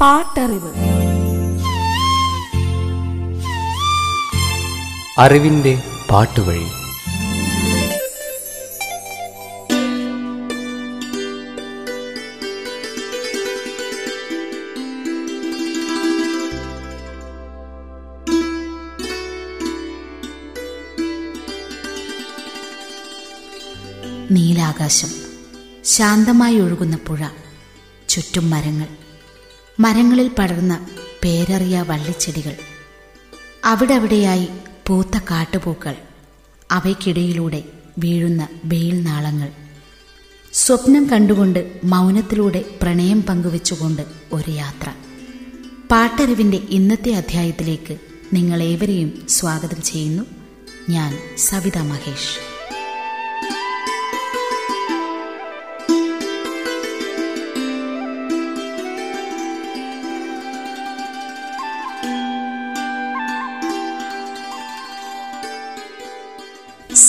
പാട്ടറിവ്. അറിവിന്റെ പാട്ടുവഴി. നീലാകാശം ശാന്തമായി ഒഴുകുന്ന പുഴ ചുറ്റും മരങ്ങൾ. മരങ്ങളിൽ പടർന്ന പേരറിയ വള്ളിച്ചെടികൾ. അവിടെ അവിടെയായി പൂത്ത കാട്ടുപൂക്കൾ. അവയ്ക്കിടയിലൂടെ വീഴുന്ന വെയിൽ നാളങ്ങൾ. സ്വപ്നം കണ്ടുകൊണ്ട് മൗനത്തിലൂടെ പ്രണയം പങ്കുവെച്ചുകൊണ്ട് ഒരു യാത്ര. പാട്ടറിവിന്റെ ഇന്നത്തെ അധ്യായത്തിലേക്ക് നിങ്ങളേവരെയും സ്വാഗതം ചെയ്യുന്നു. ഞാൻ സവിത മഹേഷ്.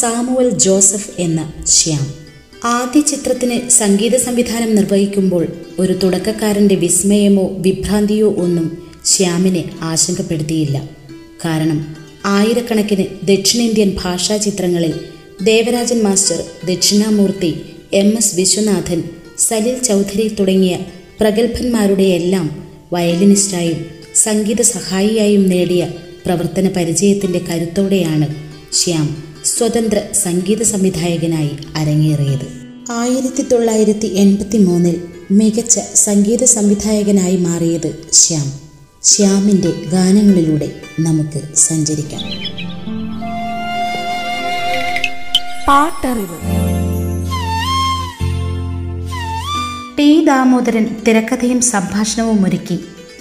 സാമുവൽ ജോസഫ് എന്ന ശ്യാം. ആദ്യ ചിത്രത്തിന് സംഗീത സംവിധാനം നിർവഹിക്കുമ്പോൾ ഒരു തുടക്കക്കാരന്റെ വിസ്മയമോ വിഭ്രാന്തിയോ ഒന്നും ശ്യാമിനെ ആശങ്കപ്പെടുത്തിയില്ല. കാരണം ആയിരക്കണക്കിന് ദക്ഷിണേന്ത്യൻ ഭാഷാ ചിത്രങ്ങളിൽ Devarajan master Dakshinamoorthy M S Viswanathan Salil Chowdhury തുടങ്ങിയ പ്രഗത്ഭന്മാരുടെയെല്ലാം വയലിനിസ്റ്റായും സംഗീത സഹായിയായും നേടിയ പ്രവർത്തന പരിചയത്തിന്റെ കരുത്തോടെയാണ് ശ്യാം സ്വതന്ത്ര സംഗീത സംവിധായകനായി അരങ്ങേറിയത്. ആയിരത്തി തൊള്ളായിരത്തി എൺപത്തി മൂന്നിൽ മികച്ച സംഗീത സംവിധായകനായി മാറിയത് ശ്യാം. ശ്യാമിന്റെ ഗാനങ്ങളിലൂടെ നമുക്ക് സഞ്ചരിക്കാം. പാട്ടറിവ്. ടി ദാമോദരൻ തിരക്കഥയും സംഭാഷണവും ഒരുക്കി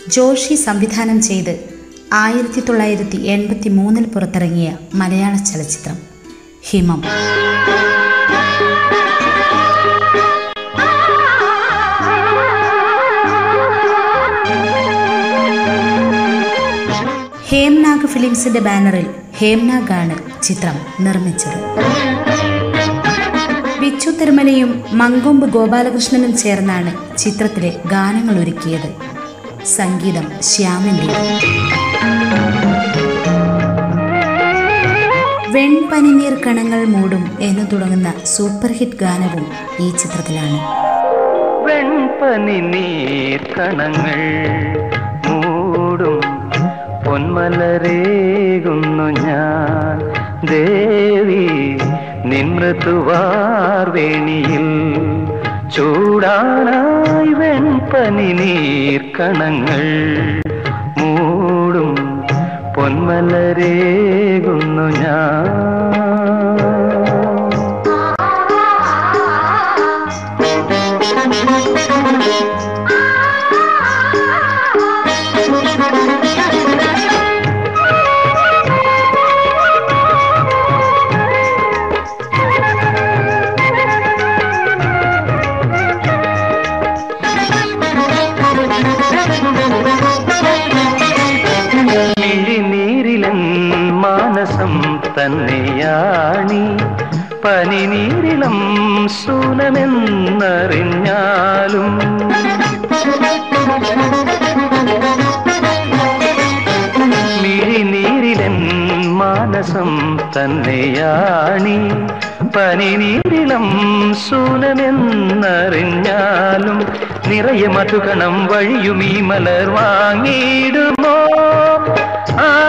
ജോഷി സംവിധാനം ചെയ്ത് ആയിരത്തി തൊള്ളായിരത്തി എൺപത്തി മൂന്നിൽ പുറത്തിറങ്ങിയ മലയാള ചലച്ചിത്രം. ഹിമം. ഹേംനാഗ് ഫിലിംസിന്റെ ബാനറിൽ ഹേംനാഗാണ് ചിത്രം നിർമ്മിച്ചത്. വിച്ചു തിരുമലയും മങ്കൊമ്പ് ഗോപാലകൃഷ്ണനും ചേർന്നാണ് ചിത്രത്തിലെ ഗാനങ്ങൾ ഒരുക്കിയത് സംഗീതം ശ്യാമിന്റെ വെൺപനിനീർ കണങ്ങൾ മൂടും എന്ന് തുടങ്ങുന്ന സൂപ്പർ ഹിറ്റ് ഗാനവും ഈ ചിത്രത്തിലാണ്. വെൺപനിനീർ കണങ്ങൾ മൂടും പൊന്മലരേകുന്നു ഞാൻ. ദേവി നിമൃത്തുവാർവേണിയിൽ ചൂടാനായി വെൺപനി നീർക്കണങ്ങൾ പൊന്മലരേകുന്നു ഞാൻ. തന്നെയാണി പനിനീരിളം സൂനമെന്നറിഞ്ഞാലും. മിഴിനീരിലൻ മാനസം തന്നെയാണി പനിനീരിളം സൂനമെന്നറിഞ്ഞാലും. നിറയെ മധുകണം വഴിയും ഈ മലർ വാങ്ങിയിടുമോ? ആ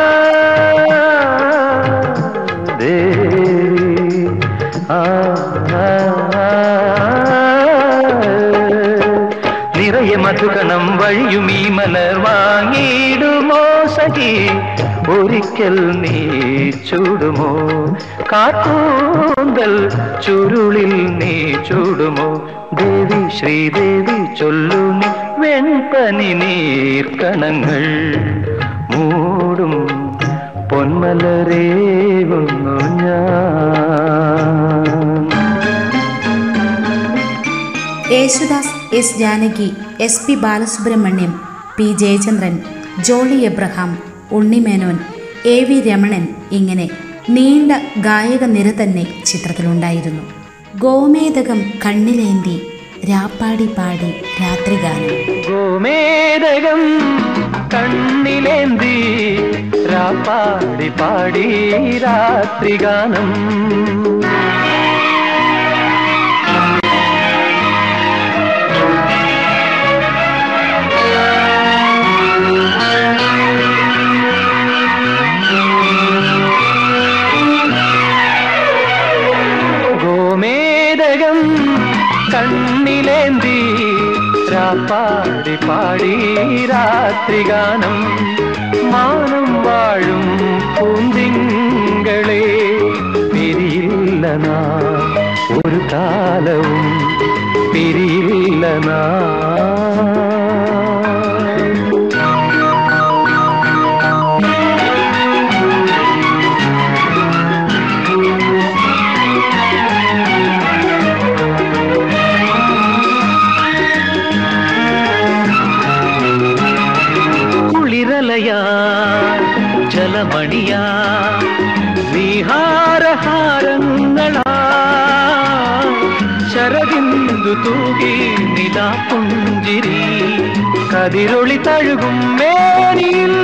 നിറയെ മധുകണം വഴിയും ഈ മലർ വാങ്ങിയിടുമോ സഖി? ഒരിക്കൽ നീ ചൂടുമോ? കാക്കൂന്തൽ ചുരുളിൽ നീ ചൂടുമോ? ദേവി ശ്രീദേവി ചൊല്ലു നീ വെൺപനി നീർക്കണങ്ങൾ മൂടും പൊന്മലരേ ഞാൻ. Yesudas S Janaki S P Balasubrahmanyam P Jayachandran Jolly Abraham Unnimenon A V Ramanan ഇങ്ങനെ നീണ്ട ഗായക നിര തന്നെ ചിത്രത്തിലുണ്ടായിരുന്നു. ഗോമേതകം കണ്ണിലേന്തി രാപ്പാടി പാടി രാത്രിഗാനം. ഗോമേതകം കണ്ണിലേന്തി രാപ്പാടി പാടി രാത്രിഗാനം. കണ്ണിലേന്തി രാപ്പാടി പാടി രാത്രിഗാനം. മാനം വാഴും പൂന്തിങ്കളെ പിരിയില്ല നാം ഒരു കാലവും പിരിയില്ല നാം കുളിരലയാ ജലമണിയാ വിഹാരഹാരങ്ങളാ. ശരദിന്ദു തൂകി നിലാപുഞ്ചിരി കതിരൊളി തഴുകും മേനിയിൽ.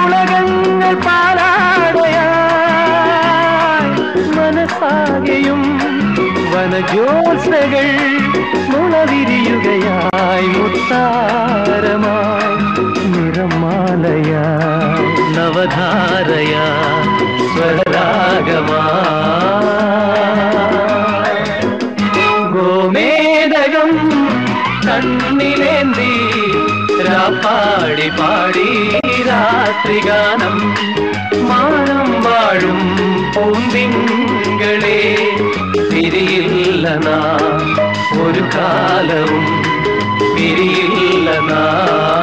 ഉലകങ്ങൾ പാലാടയായി മനസ്സാകെയും വനജോത്സകൾ മുളവിരിയുകയായി നിറമാലയായി നവധാരയാ സ്വരാഗമാ ഗോമേതകം കണ്ണിലേന്തി പാടി പാടി രാത്രിഗാനം. മാനം വാഴും പൂന്തിങ്കളെ പിരിയില്ല നാം ഒരു കാലവും പിരിയില്ല നാം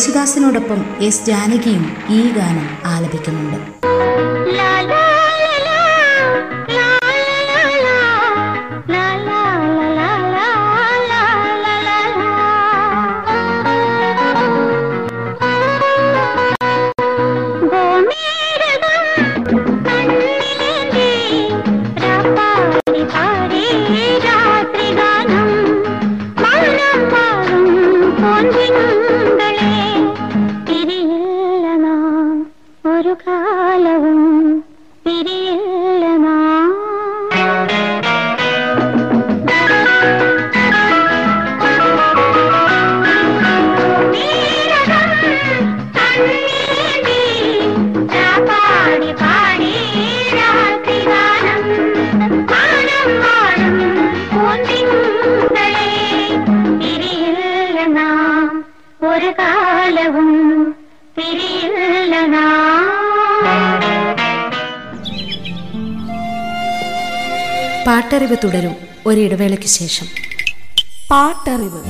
യേശുദാസിനോടൊപ്പം എസ് ജാനകിയും ഈ ഗാനം ആലപിക്കുന്നുണ്ട്. പാട്ടറിവ് തുടരും ഒരിടവേളയ്ക്ക് ശേഷം. പാട്ടറിവ്.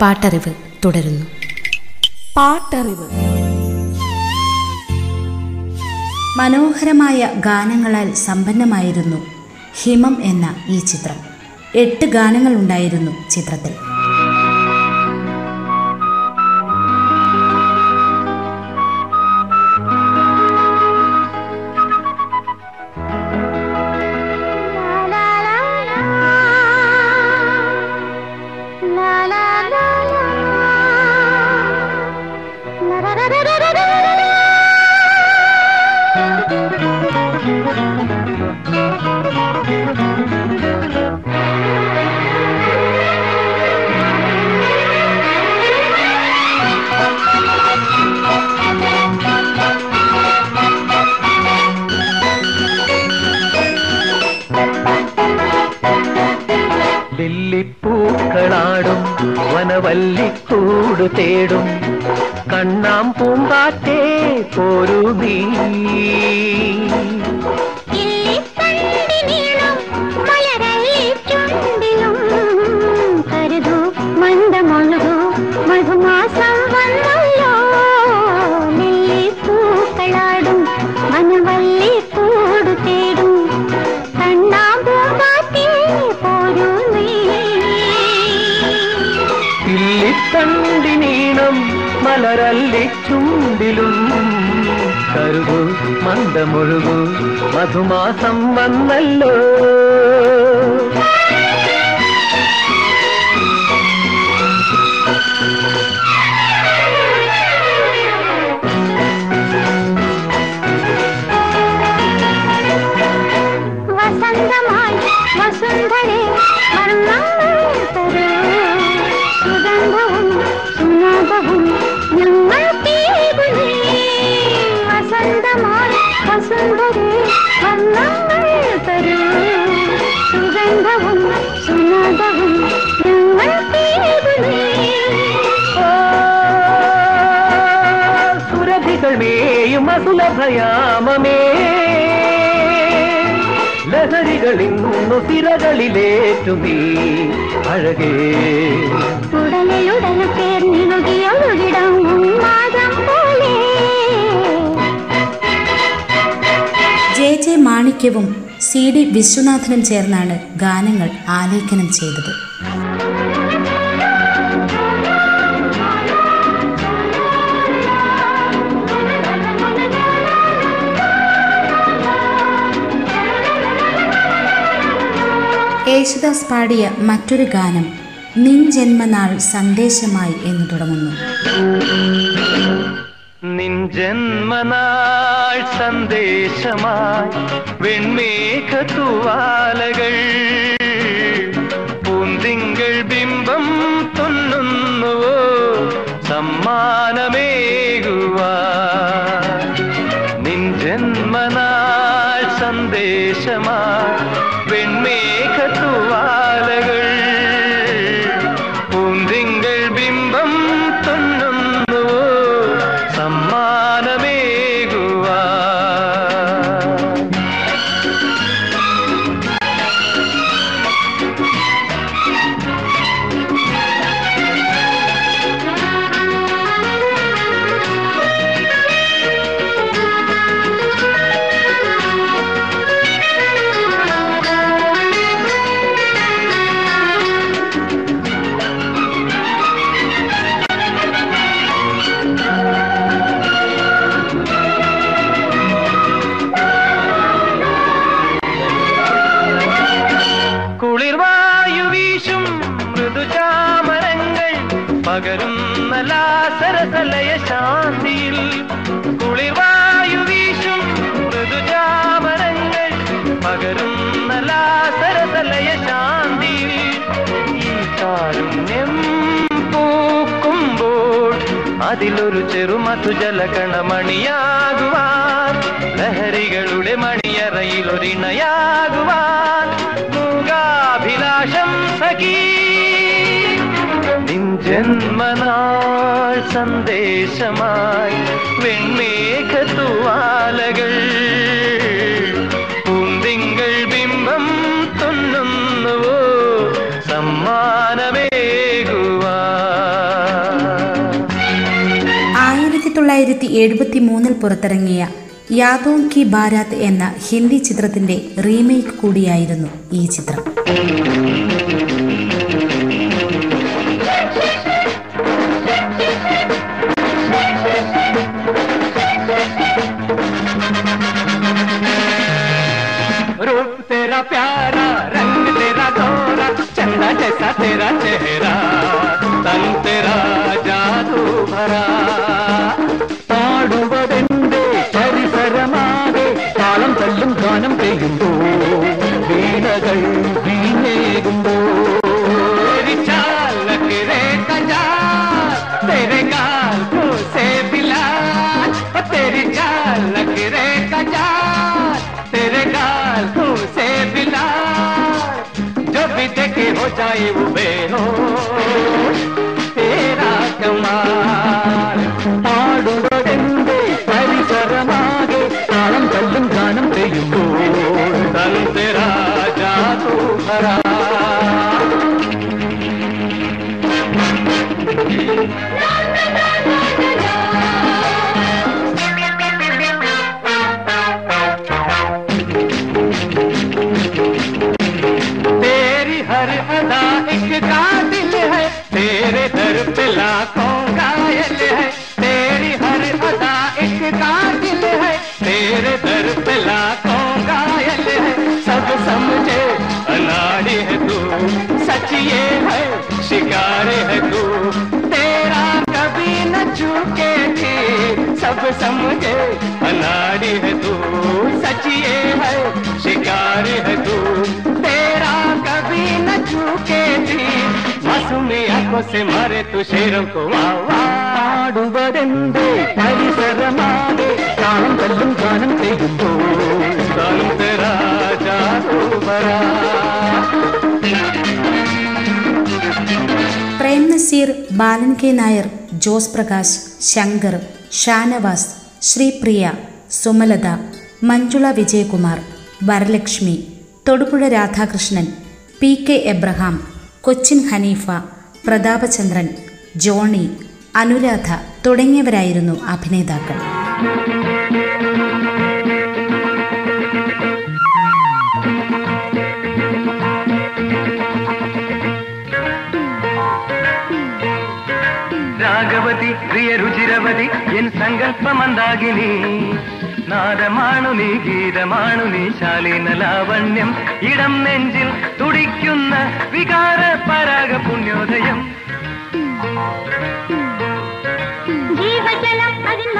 പാട്ടറിവ് തുടരുന്നു. പാട്ടറിവ്. മനോഹരമായ ഗാനങ്ങളാൽ സമ്പന്നമായിരുന്നു ഹിമം എന്ന ഈ ചിത്രം. എട്ട് ഗാനങ്ങൾ ഉണ്ടായിരുന്നു ചിത്രത്തിൽ. വനവല്ലിക്കൂട് തേടും. കണ്ണാം പൂങ്കാറ്റേ പോരു നീ മന്ദമൊഴുകു മധുമാസം വന്നല്ലോ വസന്തമായി വസുന്ധരെ വർണ്ണങ്ങൾ അസുലഭയാമമേ ലഹരികളിൽ ഇന്നു സിരകളിലേറ്റു നീ അഴകേ പോലെ. ജെ ജെ മാണിക്യവും സി ഡി വിശ്വനാഥനും ചേർന്നാണ് ഗാനങ്ങൾ ആലേഖനം ചെയ്തത്. യേശുദാസ് പാടിയ മറ്റൊരു ഗാനം നിൻ ജന്മനാൾ സന്ദേശമായി എന്ന് തുടങ്ങുന്നു. നിൻ ജന്മനാൾ സന്ദേശമായി വെൺമേഘ തൂവാലകൾ പൂന്തിങ്കൾ ബിംബം തൊന്നുന്നുവോ സമ്മാനമേകുവാ അതിലൊരു ചെറുമധു ജലകണമണിയാകുവാൻ ലഹരികളുടെ മണിയറയിലൊരിണയാകുവാൻ മൂകാഭിലാഷം സഖീ. നിൻ ജന്മനാൾ സന്ദേശമായി വെൺമേഘ തൊള്ളായിരത്തി എഴുപത്തി മൂന്നിൽ പുറത്തിറങ്ങിയ യാദോം കി ബാരാത്ത് എന്ന ഹിന്ദി ചിത്രത്തിന്റെ റീമേക്ക് കൂടിയായിരുന്നു ഈ ചിത്രം. जाए वो बेहोश तेरा कमाल। समझे अनाड़ी है तू सच ये है शिकार है तू तेरा कभी न चूके थी मासूमी आंखों से मारे तू शेरों को പാടുവരെന്തേ പരിസരമാകെ താളം തല്ലും ഗാനം ചെയ്യുമ്പോ ഗാനം തെരാ ജാതോപരാ Prem Nazir Balan K Nair Jose Prakash Shankar Shanavas Sripriya Sumalatha Manjula Vijayakumar Varalakshmi Thodupuzha Radhakrishnan P K Abraham Cochin Haneefa Prathapachandran Johny Anuradha തുടങ്ങിയവരായിരുന്നു അഭിനേതാക്കൾ. രുചിരവതി എൻ സങ്കല്പമന്ദാകിനി. നാദമാണു നീ ഗീതമാണു നീ ശാലീന ലാവണ്യം. ഇടം നെഞ്ചിൽ തുടിക്കുന്ന വികാര പരാഗ പുണ്യോദയം. ജീവജലം അതിൻ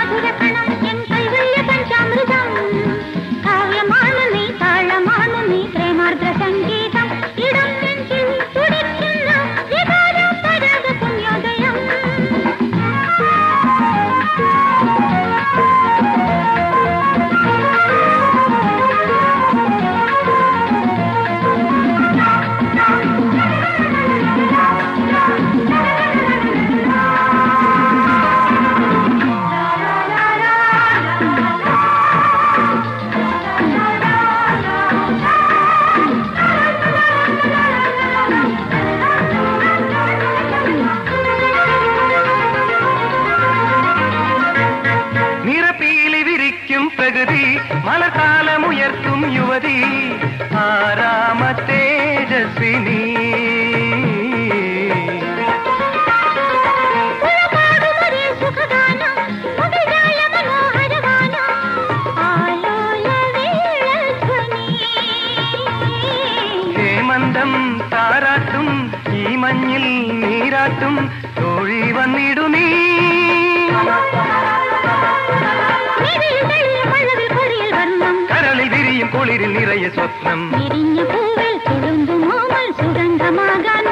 കുളിരിൽ നിറയെ സ്വപ്നം. വിരിഞ്ഞ പൂവിൽ തുളുമ്പുമോമൽ സുഗന്ധമാകാൻ.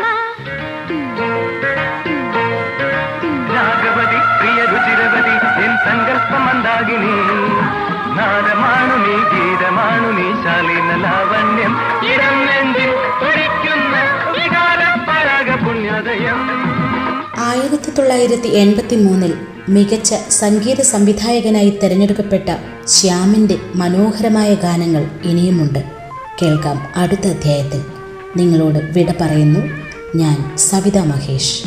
രാഗവതി പ്രിയ രുചിരവതി എൻ സങ്കല്പമന്ദാകിനി. നാദമാണു നീ ഗീതമാണു നീ ശാലീന ലാവണ്യം. ഇടം നെഞ്ചിൽ തുടിക്കുന്ന വികാര പരാഗ പുണ്യോദയം. ആയിരത്തി തൊള്ളായിരത്തി എൺപത്തി മൂന്നിൽ മികച്ച സംഗീത സംവിധായകനായി തിരഞ്ഞെടുക്കപ്പെട്ട ശ്യാമിന്റെ മനോഹരമായ ഗാനങ്ങൾ ഇനിയുമുണ്ട്. കേൾക്കാം അടുത്ത അധ്യായത്തിൽ. നിങ്ങളോട് വിട പറയുന്നു ഞാൻ സവിത മഹേഷ്.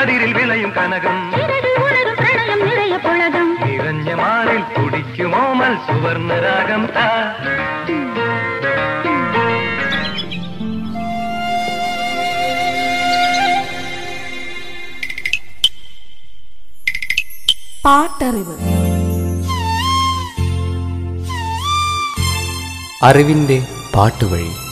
കതിരിൽ വിളയും കനകം. നിറയ പുളകം. നിറഞ്ഞ മാറിൽ തുടിക്കുമോമൽ സുവർണരാഗം? താ പാട്ടറിവ്. അറിവിന്റെ പാട്ടുവഴി.